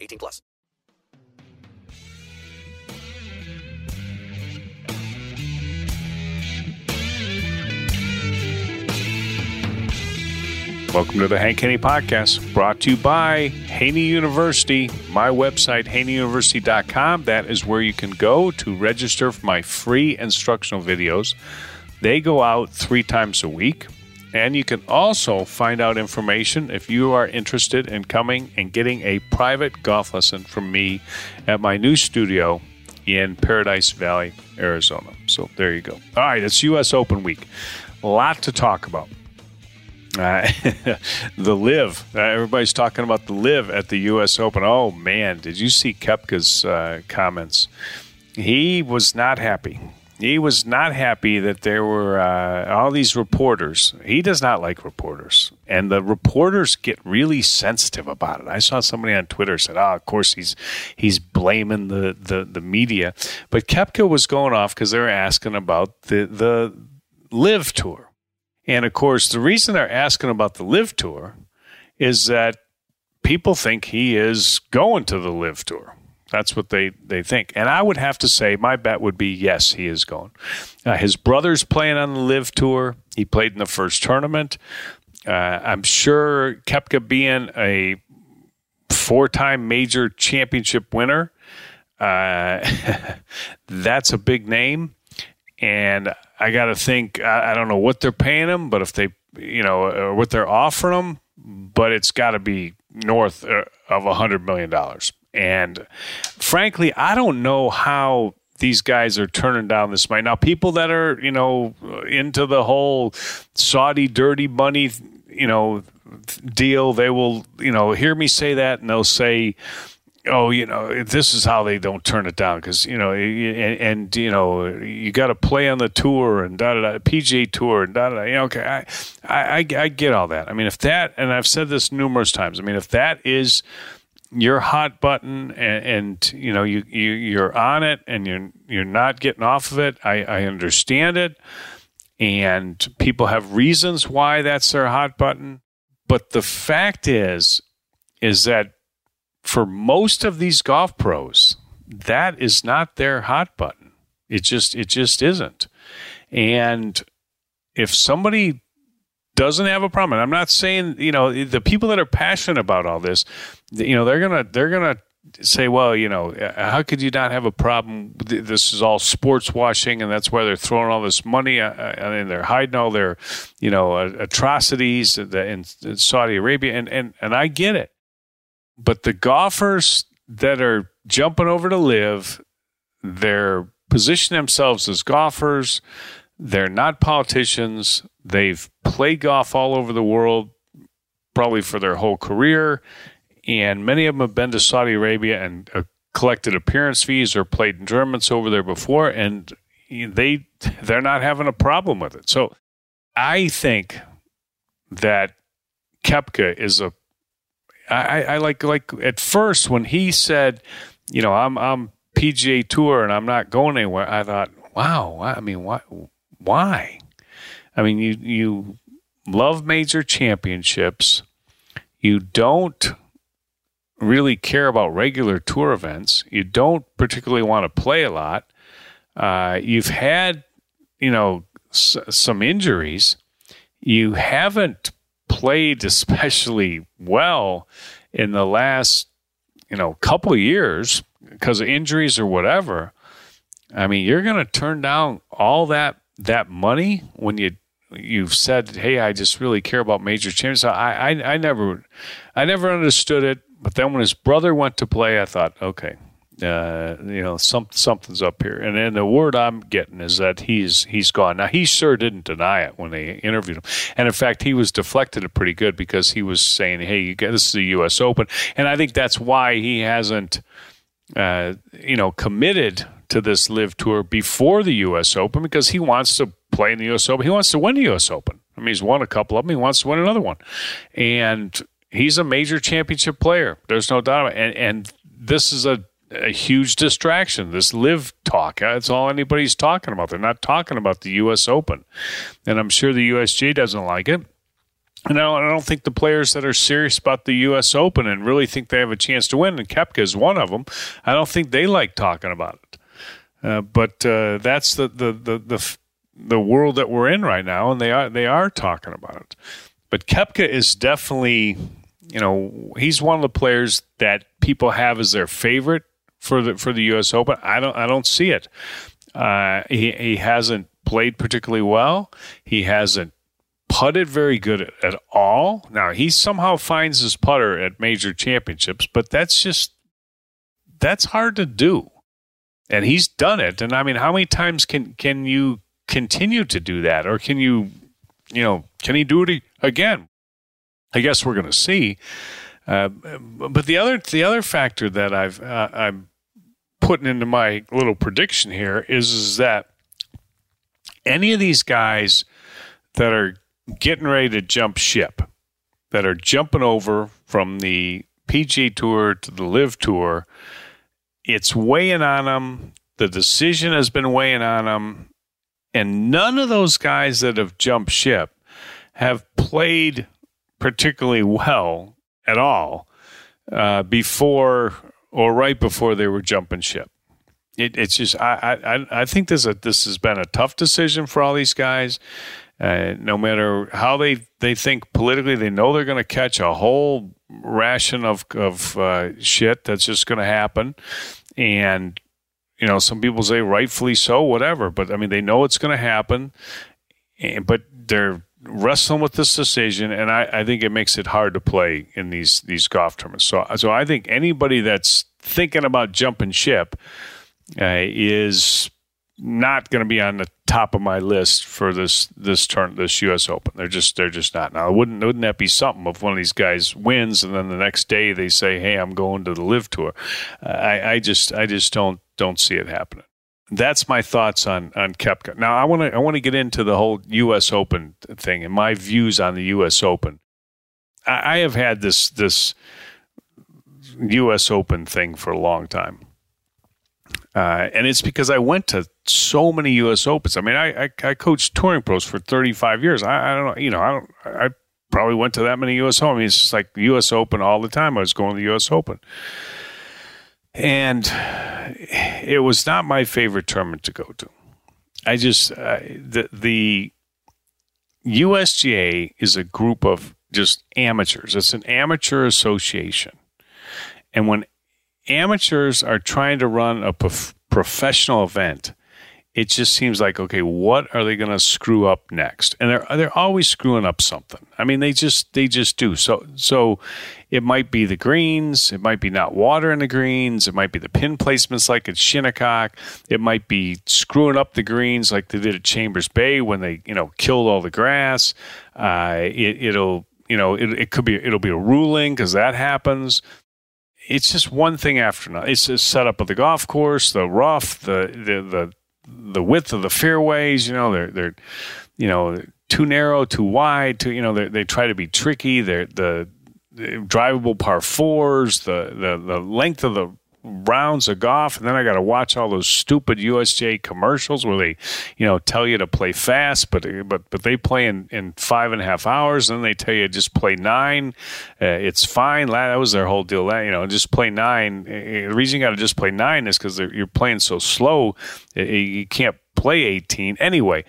18 plus. Welcome to the Hank Haney Podcast, brought to you by Haney University. My website, haneyuniversity.com. That is where you can go to register for my free instructional videos. They go out three times a week. And you can also find out information if you are interested in coming and getting a private golf lesson from me at my new studio in Paradise Valley, Arizona. So there you go. All right, it's U.S. Open week. A lot to talk about. Uh, the LIV. Uh, everybody's talking about the LIV at the U.S. Open. Oh man, did you see Koepka's uh, comments? He was not happy. He was not happy that there were uh, all these reporters. He does not like reporters, and the reporters get really sensitive about it. I saw somebody on Twitter said, "Oh, of course he's he's blaming the the, the media," but Koepka was going off because they were asking about the the LIV tour and of course, the reason they're asking about the LIV tour is that people think he is going to the LIV tour. That's what they, they think. And I would have to say, my bet would be yes, he is going. Uh, his brother's playing on the LIV tour. He played in the first tournament. Uh, I'm sure Koepka being a four time major championship winner, uh, that's a big name. And I got to think. I, I, don't know what they're paying him, but if they, you know, or what they're offering him, but it's got to be north uh, of a hundred million dollars. And frankly, I don't know how these guys are turning down this money. Now, people that are, you know, into the whole Saudi dirty money, you know, deal, they will, you know, hear me say that and they'll say, oh, you know, this is how they don't turn it down because you know, and, and you know, you got to play on the tour and da da da, PGA tour and da da da. You know, okay, I, I, I get all that. I mean, if that, and I've said this numerous times. I mean, if that is your hot button and, and you know you, you you're on it and you're you're not getting off of it, I, I understand it, and people have reasons why that's their hot button. But the fact is, is that for most of these golf pros, that is not their hot button. It just it just isn't. And if somebody doesn't have a problem, and I'm not saying you know the people that are passionate about all this, you know they're gonna they're gonna say, well, you know, how could you not have a problem? This is all sports washing, and that's why they're throwing all this money uh, uh, and they're hiding all their, you know, atrocities in Saudi Arabia. And and and I get it. But the golfers that are jumping over to LIV, they're positioning themselves as golfers. They're not politicians. They've played golf all over the world, probably for their whole career. And many of them have been to Saudi Arabia and uh, collected appearance fees or played in tournaments over there before, and they they're not having a problem with it. So I think that Koepka is a I, I like like at first when he said, you know, I'm I'm PGA Tour and I'm not going anywhere. I thought, wow, I mean, why? Why? I mean, you you love major championships. You don't really care about regular tour events. You don't particularly want to play a lot. Uh, you've had, you know, s- some injuries. You haven't played especially well in the last you know couple years because of injuries or whatever i mean you're going to turn down all that that money when you you've said hey i just really care about major champions I, I i never i never understood it but then when his brother went to play i thought okay Uh, you know, some something's up here, and then the word I'm getting is that he's he's gone. Now he sure didn't deny it when they interviewed him, and in fact, he was deflected it pretty good because he was saying, "Hey, you get, this is the U.S. Open," and I think that's why he hasn't, uh, you know, committed to this LIV tour before the U.S. Open because he wants to play in the U.S. Open. He wants to win the U.S. Open. I mean, he's won a couple of them. He wants to win another one, and he's a major championship player. There's no doubt. About it and and this is a a huge distraction. This LIV talk. That's all anybody's talking about. They're not talking about the U.S. Open. And I'm sure the USGA doesn't like it. And I don't think the players that are serious about the U.S. Open and really think they have a chance to win, and Koepka is one of them, I don't think they like talking about it. Uh, but uh, that's the, the, the, the, the world that we're in right now, and they are, they are talking about it. But Koepka is definitely, you know, he's one of the players that people have as their favorite for the for the U.S. Open. I don't I don't see it. Uh, he he hasn't played particularly well. He hasn't putted very good at, at all. Now he somehow finds his putter at major championships, but that's just that's hard to do. And he's done it. And I mean, how many times can can you continue to do that, or can you, you know, can he do it again? I guess we're going to see. Uh, but the other the other factor that I've uh, I'm putting into my little prediction here is, is that any of these guys that are getting ready to jump ship, that are jumping over from the PGA Tour to the LIV Tour, it's weighing on them. The decision has been weighing on them, and none of those guys that have jumped ship have played particularly well at all uh, before or right before they were jumping ship. It, it's just I, I I think this a, this has been a tough decision for all these guys. Uh, no matter how they, they think politically, they know they're going to catch a whole ration of of uh, shit that's just going to happen, and you know some people say rightfully so, whatever. But I mean, they know it's going to happen, and, but they're wrestling with this decision, and I, I think it makes it hard to play in these these golf tournaments. So, so I think anybody that's thinking about jumping ship uh, is not going to be on the top of my list for this this turn this U.S. Open. They're just they're just not. Now, wouldn't wouldn't that be something if one of these guys wins and then the next day they say, "Hey, I'm going to the LIV Tour"? Uh, I, I just I just don't don't see it happening that's my thoughts on on Koepka. Now I want to I want to get into the whole U.S. Open thing and my views on the U.S. Open. I, I have had this this U.S. Open thing for a long time, uh, and it's because I went to so many U.S. Opens. I mean, I I, I coached touring pros for thirty five years. I, I, don't know, you know, I don't I probably went to that many U.S. Opens. I mean, it's just like U.S. Open all the time. I was going to the U.S. Open. And it was not my favorite tournament to go to. I just, uh, the, the USGA is a group of just amateurs. It's an amateur association. And when amateurs are trying to run a prof- professional event, it just seems like okay, what are they going to screw up next? And they're they're always screwing up something. I mean, they just they just do. So so it might be the greens, it might be not water in the greens, it might be the pin placements like at Shinnecock, it might be screwing up the greens like they did at Chambers Bay when they you know killed all the grass. Uh, it, it'll you know it, it could be it'll be a ruling because that happens it's just one thing after another. It's the setup of the golf course, the rough, the the the the width of the fairways. You know, they're they're you know too narrow, too wide. Too you know they try to be tricky. They're the, the drivable par fours, the the the length of the rounds of golf, and then I got to watch all those stupid USGA commercials where they, you know, tell you to play fast, but but but they play in, in five and a half hours, and then they tell you just play nine. Uh, it's fine. That was their whole deal. That you know, just play nine. Eh, eh, the reason you got to just play nine is because you're playing so slow. Eh, you can't play 18 anyway.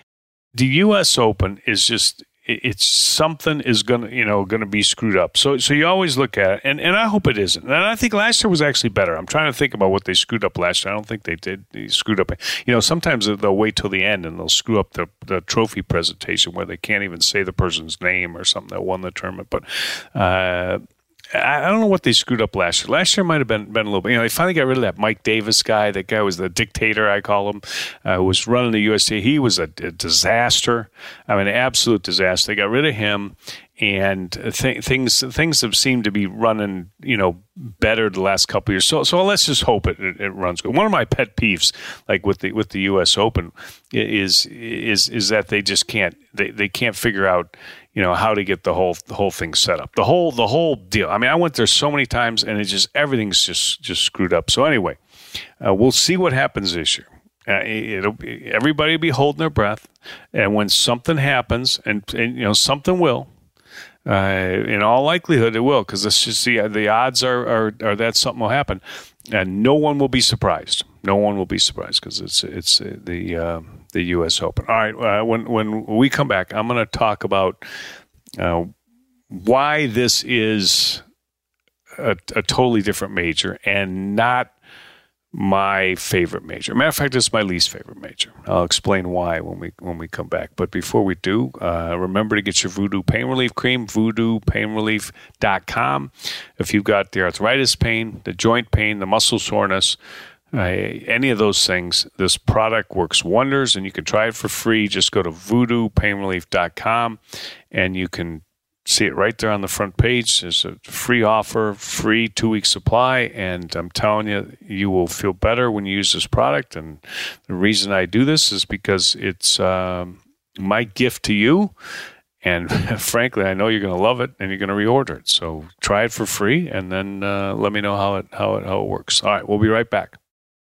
The U.S. Open is just it's something is going to you know going to be screwed up. So so you always look at it, and and I hope it isn't. And I think last year was actually better. I'm trying to think about what they screwed up last year. I don't think they did. They screwed up. You know, sometimes they'll wait till the end and they'll screw up the the trophy presentation where they can't even say the person's name or something that won the tournament. But uh, I, don't know what they screwed up last year. Last year might have been been a little bit. You know, they finally got rid of that Mike Davis guy. That guy was the dictator, I call him, uh, who was running the USA. He was a, a disaster. I mean, an absolute disaster. They got rid of him, and th- things things have seemed to be running, you know, better the last couple years. So so let's just hope it, it, it, runs good. One of my pet peeves, like with the with the U.S. Open, is is is that they just can't they, they can't figure out you know how to get the whole the whole thing set up the whole the whole deal. I mean, I went there so many times and it just everything's just just screwed up. So anyway, uh, we'll see what happens this year. Uh, it'll be, everybody will be holding their breath, and when something happens, and, and you know something will, uh, in all likelihood, it will, because let's just see the odds are, are, are that something will happen, and no one will be surprised. No one will be surprised because it's it's the uh, the U.S. Open. All right, uh, when when we come back, I'm going to talk about uh, why this is a, a totally different major and not my favorite major. Matter of fact, it's my least favorite major. I'll explain why when we when we come back. But before we do, uh, remember to get your Voodoo Pain Relief Cream, voodoopainrelief.com. If you've got the arthritis pain, the joint pain, the muscle soreness, uh, any of those things, this product works wonders and you can try it for free. Just go to voodoopainrelief.com and you can see it right there on the front page. There's a free offer, free two week supply, and I'm telling you, you will feel better when you use this product. And the reason I do this is because it's um, my gift to you. And frankly, I know you're going to love it, and you're going to reorder it. So try it for free, and then uh, let me know how it how it how it works. All right, we'll be right back.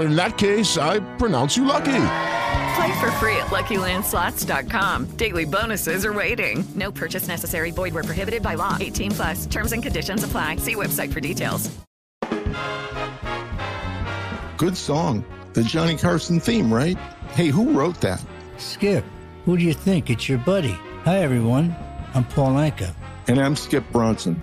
In that case, I pronounce you lucky. Play for free at LuckyLandSlots.com. Daily bonuses are waiting. No purchase necessary. Void where prohibited by law. 18 plus. Terms and conditions apply. See website for details. Good song. The Johnny Carson theme, right? Hey, who wrote that? Skip, who do you think? It's your buddy. Hi, everyone. I'm Paul Anka. And I'm Skip Bronson.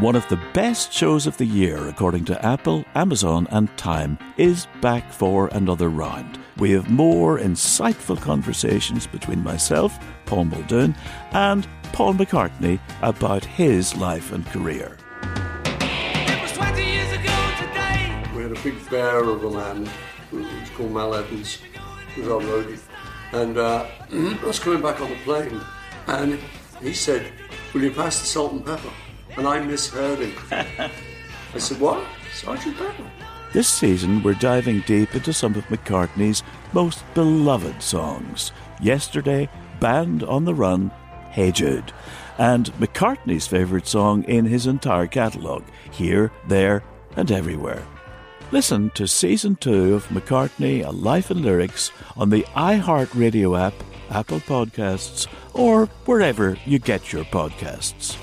One of the best shows of the year, according to Apple, Amazon, and Time, is back for another round. We have more insightful conversations between myself, Paul Muldoon, and Paul McCartney about his life and career. It was twenty years ago today. We had a big bear of a man, who was called Mal Evans, who was our roadie. And uh, I was coming back on the plane, and he said, Will you pass the salt and pepper? And I misheard him. I said, What? Sergeant Pepper? This season, we're diving deep into some of McCartney's most beloved songs. Yesterday, Band on the Run, Hey Jude, and McCartney's favourite song in his entire catalogue, Here, There, and Everywhere. Listen to Season 2 of McCartney, A Life in Lyrics on the iHeartRadio app, Apple Podcasts, or wherever you get your podcasts.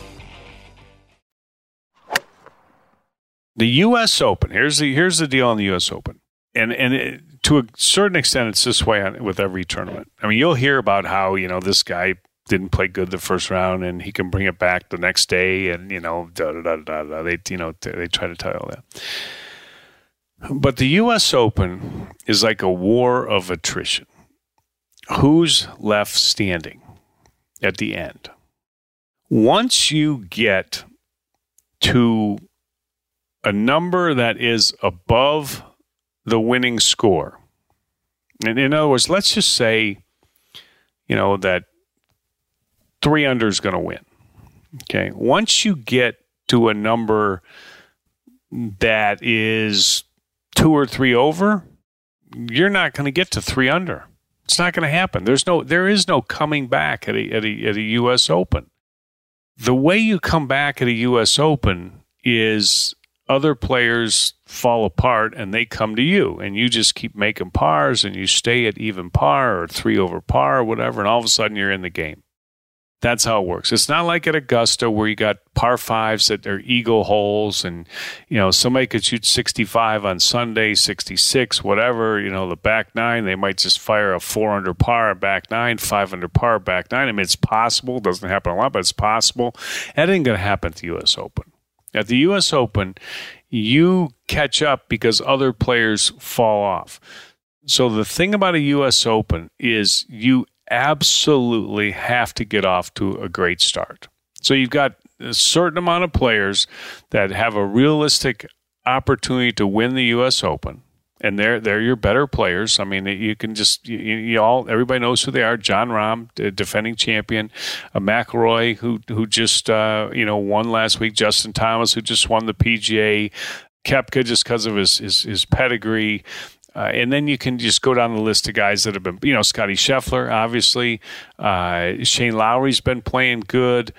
The U.S. Open. Here's the here's the deal on the U.S. Open, and and it, to a certain extent, it's this way on, with every tournament. I mean, you'll hear about how you know this guy didn't play good the first round, and he can bring it back the next day, and you know, da da da da. da. They you know they try to tell you all that. But the U.S. Open is like a war of attrition. Who's left standing at the end? Once you get to a number that is above the winning score. And in other words, let's just say, you know, that three under is going to win. Okay. Once you get to a number that is two or three over, you're not going to get to three under. It's not going to happen. There's no, there is no coming back at a, at a, at a U.S. Open. The way you come back at a U.S. Open is other players fall apart and they come to you and you just keep making pars and you stay at even par or three over par or whatever and all of a sudden you're in the game. That's how it works. It's not like at augusta where you got par fives that are eagle holes and you know somebody could shoot 65 on sunday 66 whatever you know the back nine they might just fire a four under par back nine five under par back nine. I mean it's possible. It doesn't happen a lot but it's possible. That ain't going to happen at the us open at the U.S. Open, you catch up because other players fall off. So the thing about a U.S. Open is you absolutely have to get off to a great start. So you've got a certain amount of players that have a realistic opportunity to win the U.S. Open and they're they're your better players. I mean, you can just you, you all everybody knows who they are. Jon Rahm, defending champion, uh, McIlroy, who who just uh, you know won last week. Justin Thomas, who just won the PGA. Koepka, just because of his his, his pedigree. Uh, and then you can just go down the list of guys that have been, you know, Scotty Scheffler, obviously. Uh, Shane Lowry's been playing good.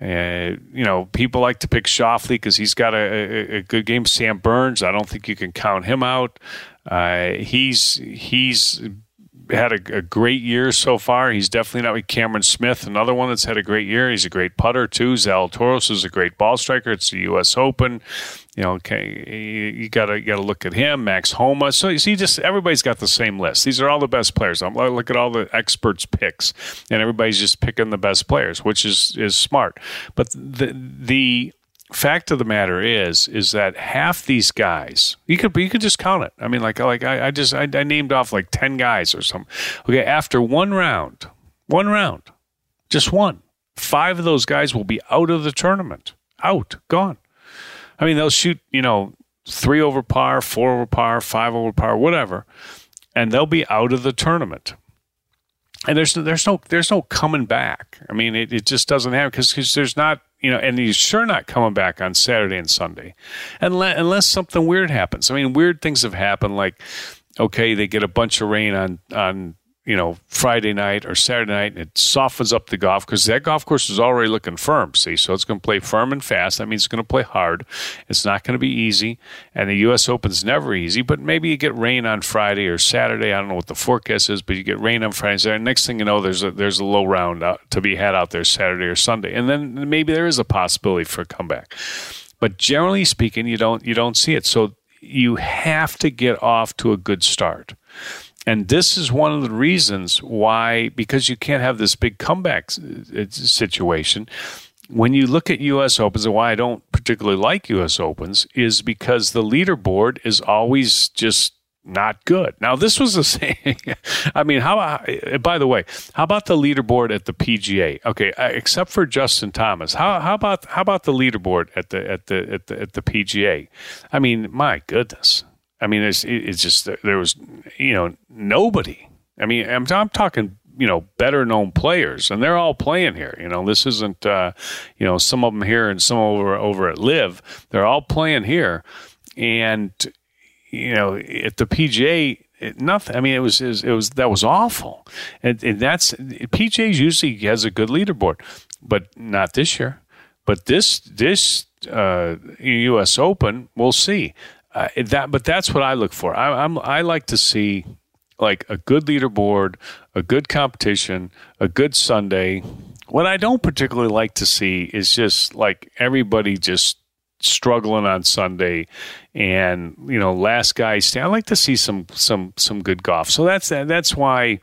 Uh, you know, people like to pick Schauffele because he's got a, a, a, good game. Sam Burns, I don't think you can count him out. Uh, he's he's had a, a, great year so far. He's definitely not with Cameron Smith, another one that's had a great year. He's a great putter too. Zalatoris is a great ball striker. It's the U.S. Open. You know, okay, you gotta you gotta look at him. Max Homa. So you see, just everybody's got the same list. These are all the best players. I'm look at all the experts' picks, and everybody's just picking the best players, which is is smart. But the the fact of the matter is is that half these guys you could you could just count it i mean like like i, I just I, I, named off like 10 guys or something okay after one round one round just one five of those guys will be out of the tournament out gone i mean they'll shoot you know three over par four over par five over par whatever and they'll be out of the tournament and there's there's no there's no coming back i mean it, it just doesn't happen because there's not you know, and he's sure not coming back on Saturday and Sunday, unless, unless something weird happens. I mean, weird things have happened, like okay, they get a bunch of rain on on you know, Friday night or Saturday night, and it softens up the golf because that golf course is already looking firm. See, so it's going to play firm and fast. That means it's going to play hard. It's not going to be easy, and the U.S. Open's never easy. But maybe you get rain on Friday or Saturday. I don't know what the forecast is, but you get rain on Friday. Saturday. Next thing you know, there's a there's a low round to be had out there Saturday or Sunday, and then maybe there is a possibility for a comeback. But generally speaking, you don't you don't see it. So you have to get off to a good start. And this is one of the reasons why, because you can't have this big comeback situation. When you look at U.S. Opens, and why I don't particularly like U.S. Opens is because the leaderboard is always just not good. Now, this was the same. I mean, how? By the way, how about the leaderboard at the PGA? Okay, uh, except for Justin Thomas, how, how about how about the leaderboard at the at the at the at the PGA? I mean, my goodness. I mean, it's it's just there was you know nobody. I mean, I'm I'm talking you know better known players, and they're all playing here. You know, this isn't uh, you know some of them here and some over over at LIV. They're all playing here, and you know at the PGA. It, nothing. I mean, it was, it was, it was that was awful, and, and that's PGA usually has a good leaderboard, but not this year. But this this uh, U.S. Open, we'll see. Uh, that, but that's what I look for. I, I'm I like to see like a good leaderboard, a good competition, a good Sunday. What I don't particularly like to see is just like everybody just struggling on Sunday and you know last guy stand. I like to see some some some good golf. So that's that's why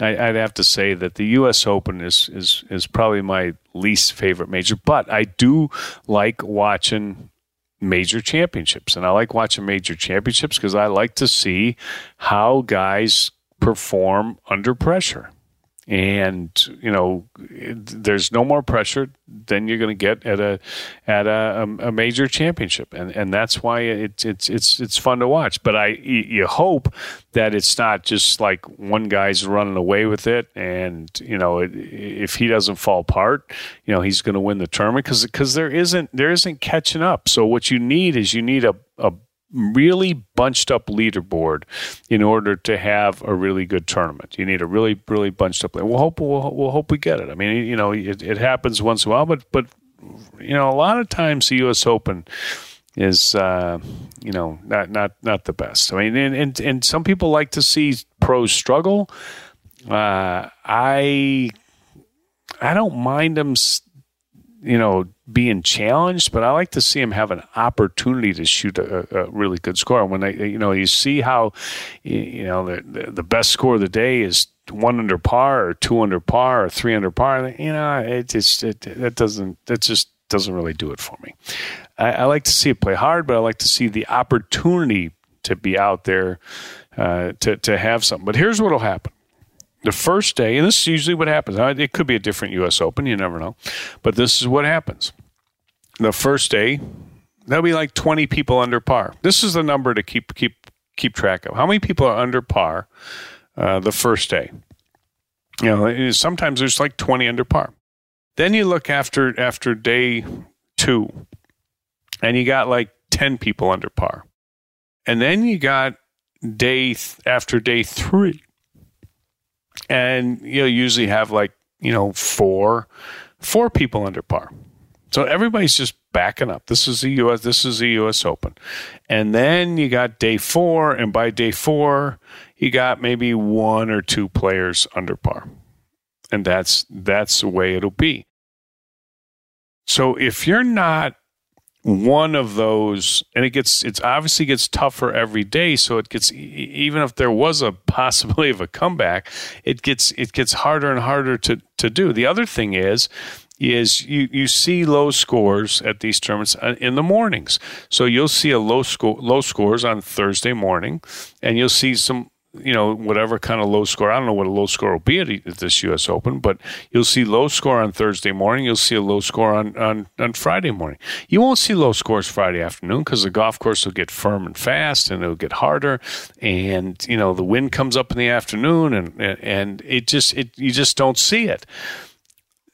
I, would have to say that the U.S. Open is is is probably my least favorite major, but I do like watching major championships. And I like watching major championships because I like to see how guys perform under pressure and you know there's no more pressure than you're going to get at a at a, um, a, major championship. And and that's why it's it's it's it's fun to watch. But i you hope that it's not just like one guy's running away with it and you know if he doesn't fall apart you know he's going to win the tournament because because there isn't there isn't catching up. So what you need is you need a, a really bunched up leaderboard in order to have a really good tournament. You need a really, really bunched up. We'll hope we'll, we'll hope we get it. I mean, you know, it, it happens once in a while, but but you know, a lot of times the U.S. Open is uh, you know not not not the best. I mean, and and, and some people like to see pros struggle. Uh, I I don't mind them. You know, being challenged, but I like to see him have an opportunity to shoot a, a really good score. When they, you know, you see how, you know, the, the best score of the day is one under par or two under par or three under par. You know, it just it, that doesn't that just doesn't really do it for me. I, I, like to see it play hard, but I like to see the opportunity to be out there uh, to to have something. But here's what'll happen the first day, and this is usually what happens. It could be a different U.S. Open, you never know, but this is what happens. The first day, there'll be like 20 people under par. This is the number to keep keep keep track of. How many people are under par uh, the first day? You know, sometimes there's like 20 under par. Then you look after after day two, and you got like 10 people under par, and then you got day th- after day three and you know usually have like you know four four people under par. So everybody's just backing up. This is the US this is the US Open. And then you got day 4 and by day 4 you got maybe one or two players under par. And that's that's the way it'll be. So if you're not one of those and it gets it's obviously gets tougher every day so it gets even if there was a possibility of a comeback it gets it gets harder and harder to to do the other thing is is you, you see low scores at these tournaments uh, in the mornings. So you'll see a low score low scores on Thursday morning, and you'll see some you know, whatever kind of low score. I don't know what a low score will be at, this U.S. Open, but you'll see low score on Thursday morning. You'll see a low score on, on, on Friday morning. You won't see low scores Friday afternoon because the golf course will get firm and fast and it'll get harder. And, you know, the wind comes up in the afternoon and, and it just, it, you just don't see it.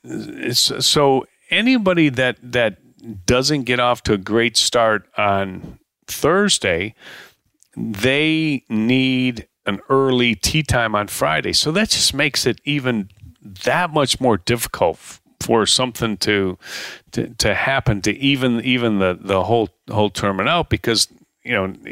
It's, so anybody that, that doesn't get off to a great start on Thursday, they need an early tee time on Friday. So that just makes it even that much more difficult for something to to, to happen to even even the the whole whole tournament out because you know,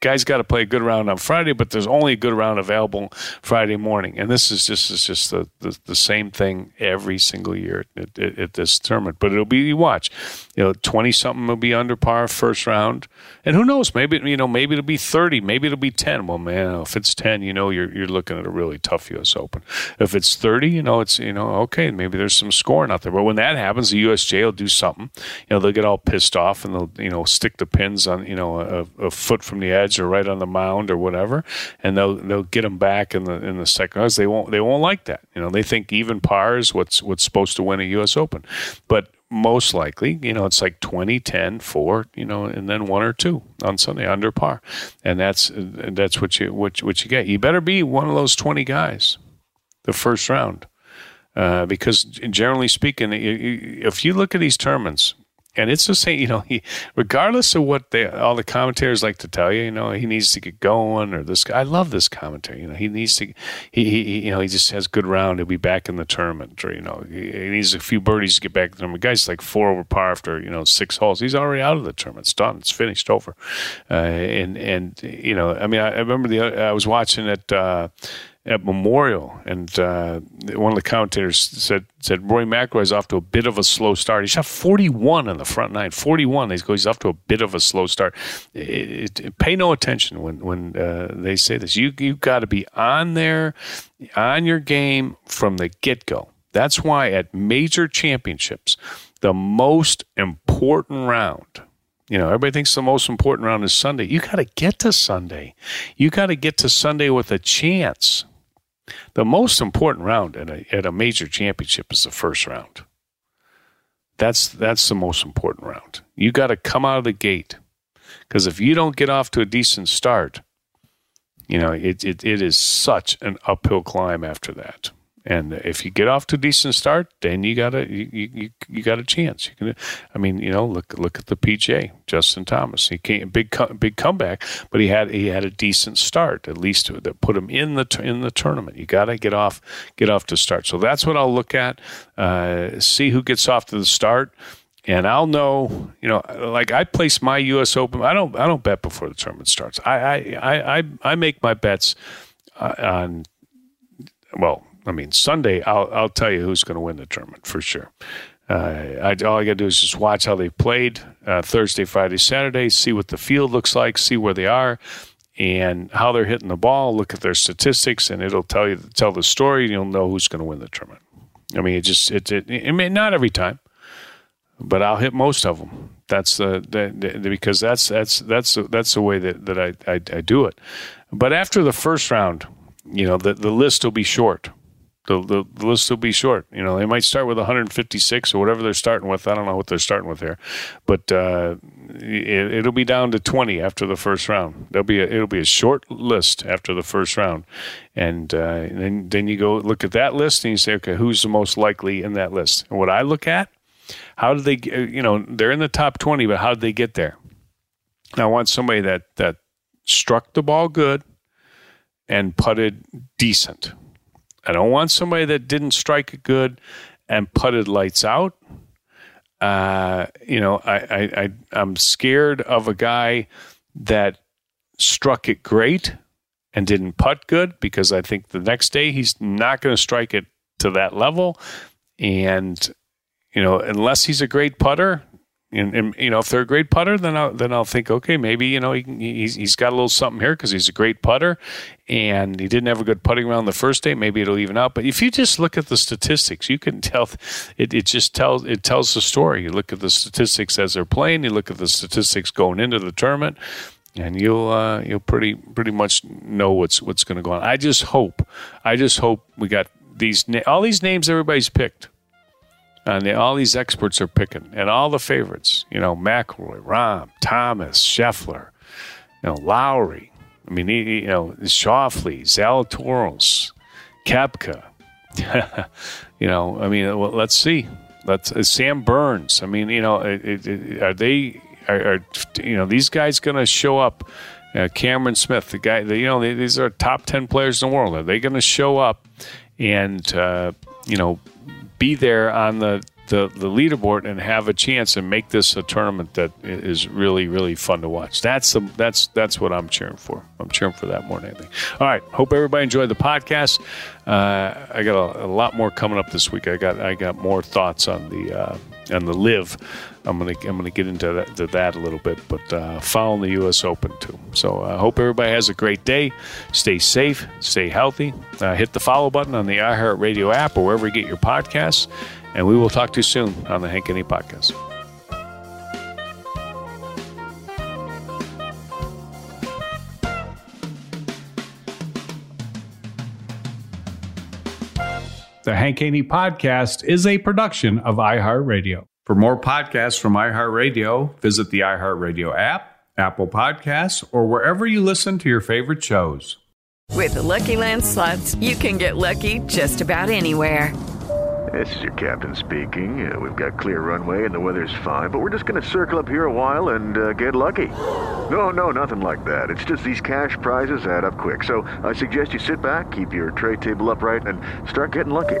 guy's got to play a good round on Friday, but there's only a good round available Friday morning, and this is just is just the, the, the same thing every single year at, at, at, this tournament. But it'll be you watch, you know, twenty something will be under par first round, and who knows? Maybe you know, maybe it'll be thirty, maybe it'll be ten. Well, man, if it's ten, you know, you're you're looking at a really tough U.S. Open. If it's thirty, you know, it's you know, okay, maybe there's some scoring out there. But when that happens, the USGA will do something. You know, they'll get all pissed off and they'll you know stick the pins on you know. A, a, foot from the edge or right on the mound or whatever, and they'll they'll get them back in the in the second. They won't they won't like that. You know, they think even par is what's what's supposed to win a U.S. Open, but most likely, you know, it's like 20, 10, 4, you know, and then one or two on Sunday under par. And that's that's what you what, what you get. You better be one of those 20 guys the first round. Uh, because generally speaking, if you look at these tournaments, and it's the same, you know, he, regardless of what they, all the commentators like to tell you, you know, he needs to get going or this. I love this commentary. You know, he needs to, he, he you know, he just has good round. He'll be back in the tournament or, you know, he, he needs a few birdies to get back to the tournament. Guy's like four over par after, you know, six holes. He's already out of the tournament. It's done. It's finished over. Uh, and, and, you know, I mean, I, I remember the, I was watching it, uh, at Memorial, and uh, one of the commentators said said Rory McIlroy's off to a bit of a slow start. He shot 41 on the front nine, 41. He's off to a bit of a slow start. It, it, pay no attention when when uh, they say this. You you got to be on there, on your game from the get go. That's why at major championships, the most important round you know, everybody thinks the most important round is Sunday. You got to get to Sunday. You got to get to Sunday with a chance. The most important round at a, at a major championship is the first round. That's that's the most important round. You got to come out of the gate because if you don't get off to a decent start, you know it, it it is such an uphill climb after that. And if you get off to a decent start, then you got a you, you, you got a chance. You can, I mean, you know, look look at the PGA, Justin Thomas. He came big big comeback, but he had he had a decent start at least that put him in the in the tournament. You got to get off get off to start. So that's what I'll look at. Uh, see who gets off to the start and I'll know, you know, like I place my U.S. Open. I don't, I don't bet before the tournament starts. I, I, I, I make my bets uh, on, well, I mean, Sunday, I'll, I'll tell you who's going to win the tournament for sure. Uh, I, all I got to do is just watch how they played uh, Thursday, Friday, Saturday, see what the field looks like, see where they are, and how they're hitting the ball. Look at their statistics, and it'll tell you tell the story. And you'll know who's going to win the tournament. I mean, it just it, it, it may not every time, but I'll hit most of them. That's the, the, because that's that's that's that's the way that that I, I, I do it. But after the first round, you know, the the list will be short the, the, the list will be short. You know, they might start with 156 or whatever they're starting with. I don't know what they're starting with here, but uh, it, will be down to 20 after the first round. There'll be a, it'll be a short list after the first round, and, uh, then then you go look at that list and you say, okay, who's the most likely in that list? And what I look at, how do they? You know, they're in the top 20, but how did they get there? I want somebody that that struck the ball good and putted decent I don't want somebody that didn't strike it good and putted lights out. Uh, you know, I, I, I I'm scared of a guy that struck it great and didn't putt good because I think the next day he's not going to strike it to that level. And, you know, unless he's a great putter, and, and, you know, if they're a great putter, then I'll then I'll think, okay, maybe you know he, he's he's got a little something here because he's a great putter, and he didn't have a good putting round the first day. Maybe it'll even out. But if you just look at the statistics, you can tell it. It just tells it tells the story. You look at the statistics as they're playing. You look at the statistics going into the tournament, and you'll uh, you'll pretty pretty much know what's what's going to go on. I just hope, I just hope we got these all these names everybody's picked and all these experts are picking, and all the favorites, you know, McIlroy, Rahm, Thomas, Scheffler, you know, Lowry. I mean, you know, Schauffele, Zalatoris, Koepka. you know, I mean, well, let's see. Let's uh, Sam Burns. I mean, you know, it, it, are they are, are, you know these guys going to show up Uh, Cameron Smith, the guy, the, you know, they, these are top 10 players in the world. Are they going to show up and, uh, you know, be there on the, the, the leaderboard and have a chance and make this a tournament that is really, really fun to watch? That's the, that's, that's what I'm cheering for. I'm cheering for that more than anything. All right. Hope everybody enjoyed the podcast. Uh, I got a, a, lot more coming up this week. I got, I got more thoughts on the, uh, on the LIV. I'm gonna I'm gonna get into that, to that a little bit, but uh, following the U.S. Open too. So I uh, hope everybody has a great day. Stay safe, stay healthy. Uh, hit the follow button on the iHeartRadio app or wherever you get your podcasts, and we will talk to you soon on the Hank Haney podcast. The Hank Haney Podcast is a production of iHeartRadio. For more podcasts from iHeartRadio, visit the iHeartRadio app, Apple Podcasts, or wherever you listen to your favorite shows. With the Lucky Land slots, you can get lucky just about anywhere. This is your captain speaking. Uh, we've got clear runway and the weather's fine, but we're just going to circle up here a while and uh, get lucky. No, no, nothing like that. It's just these cash prizes add up quick. So I suggest you sit back, keep your tray table upright, and start getting lucky.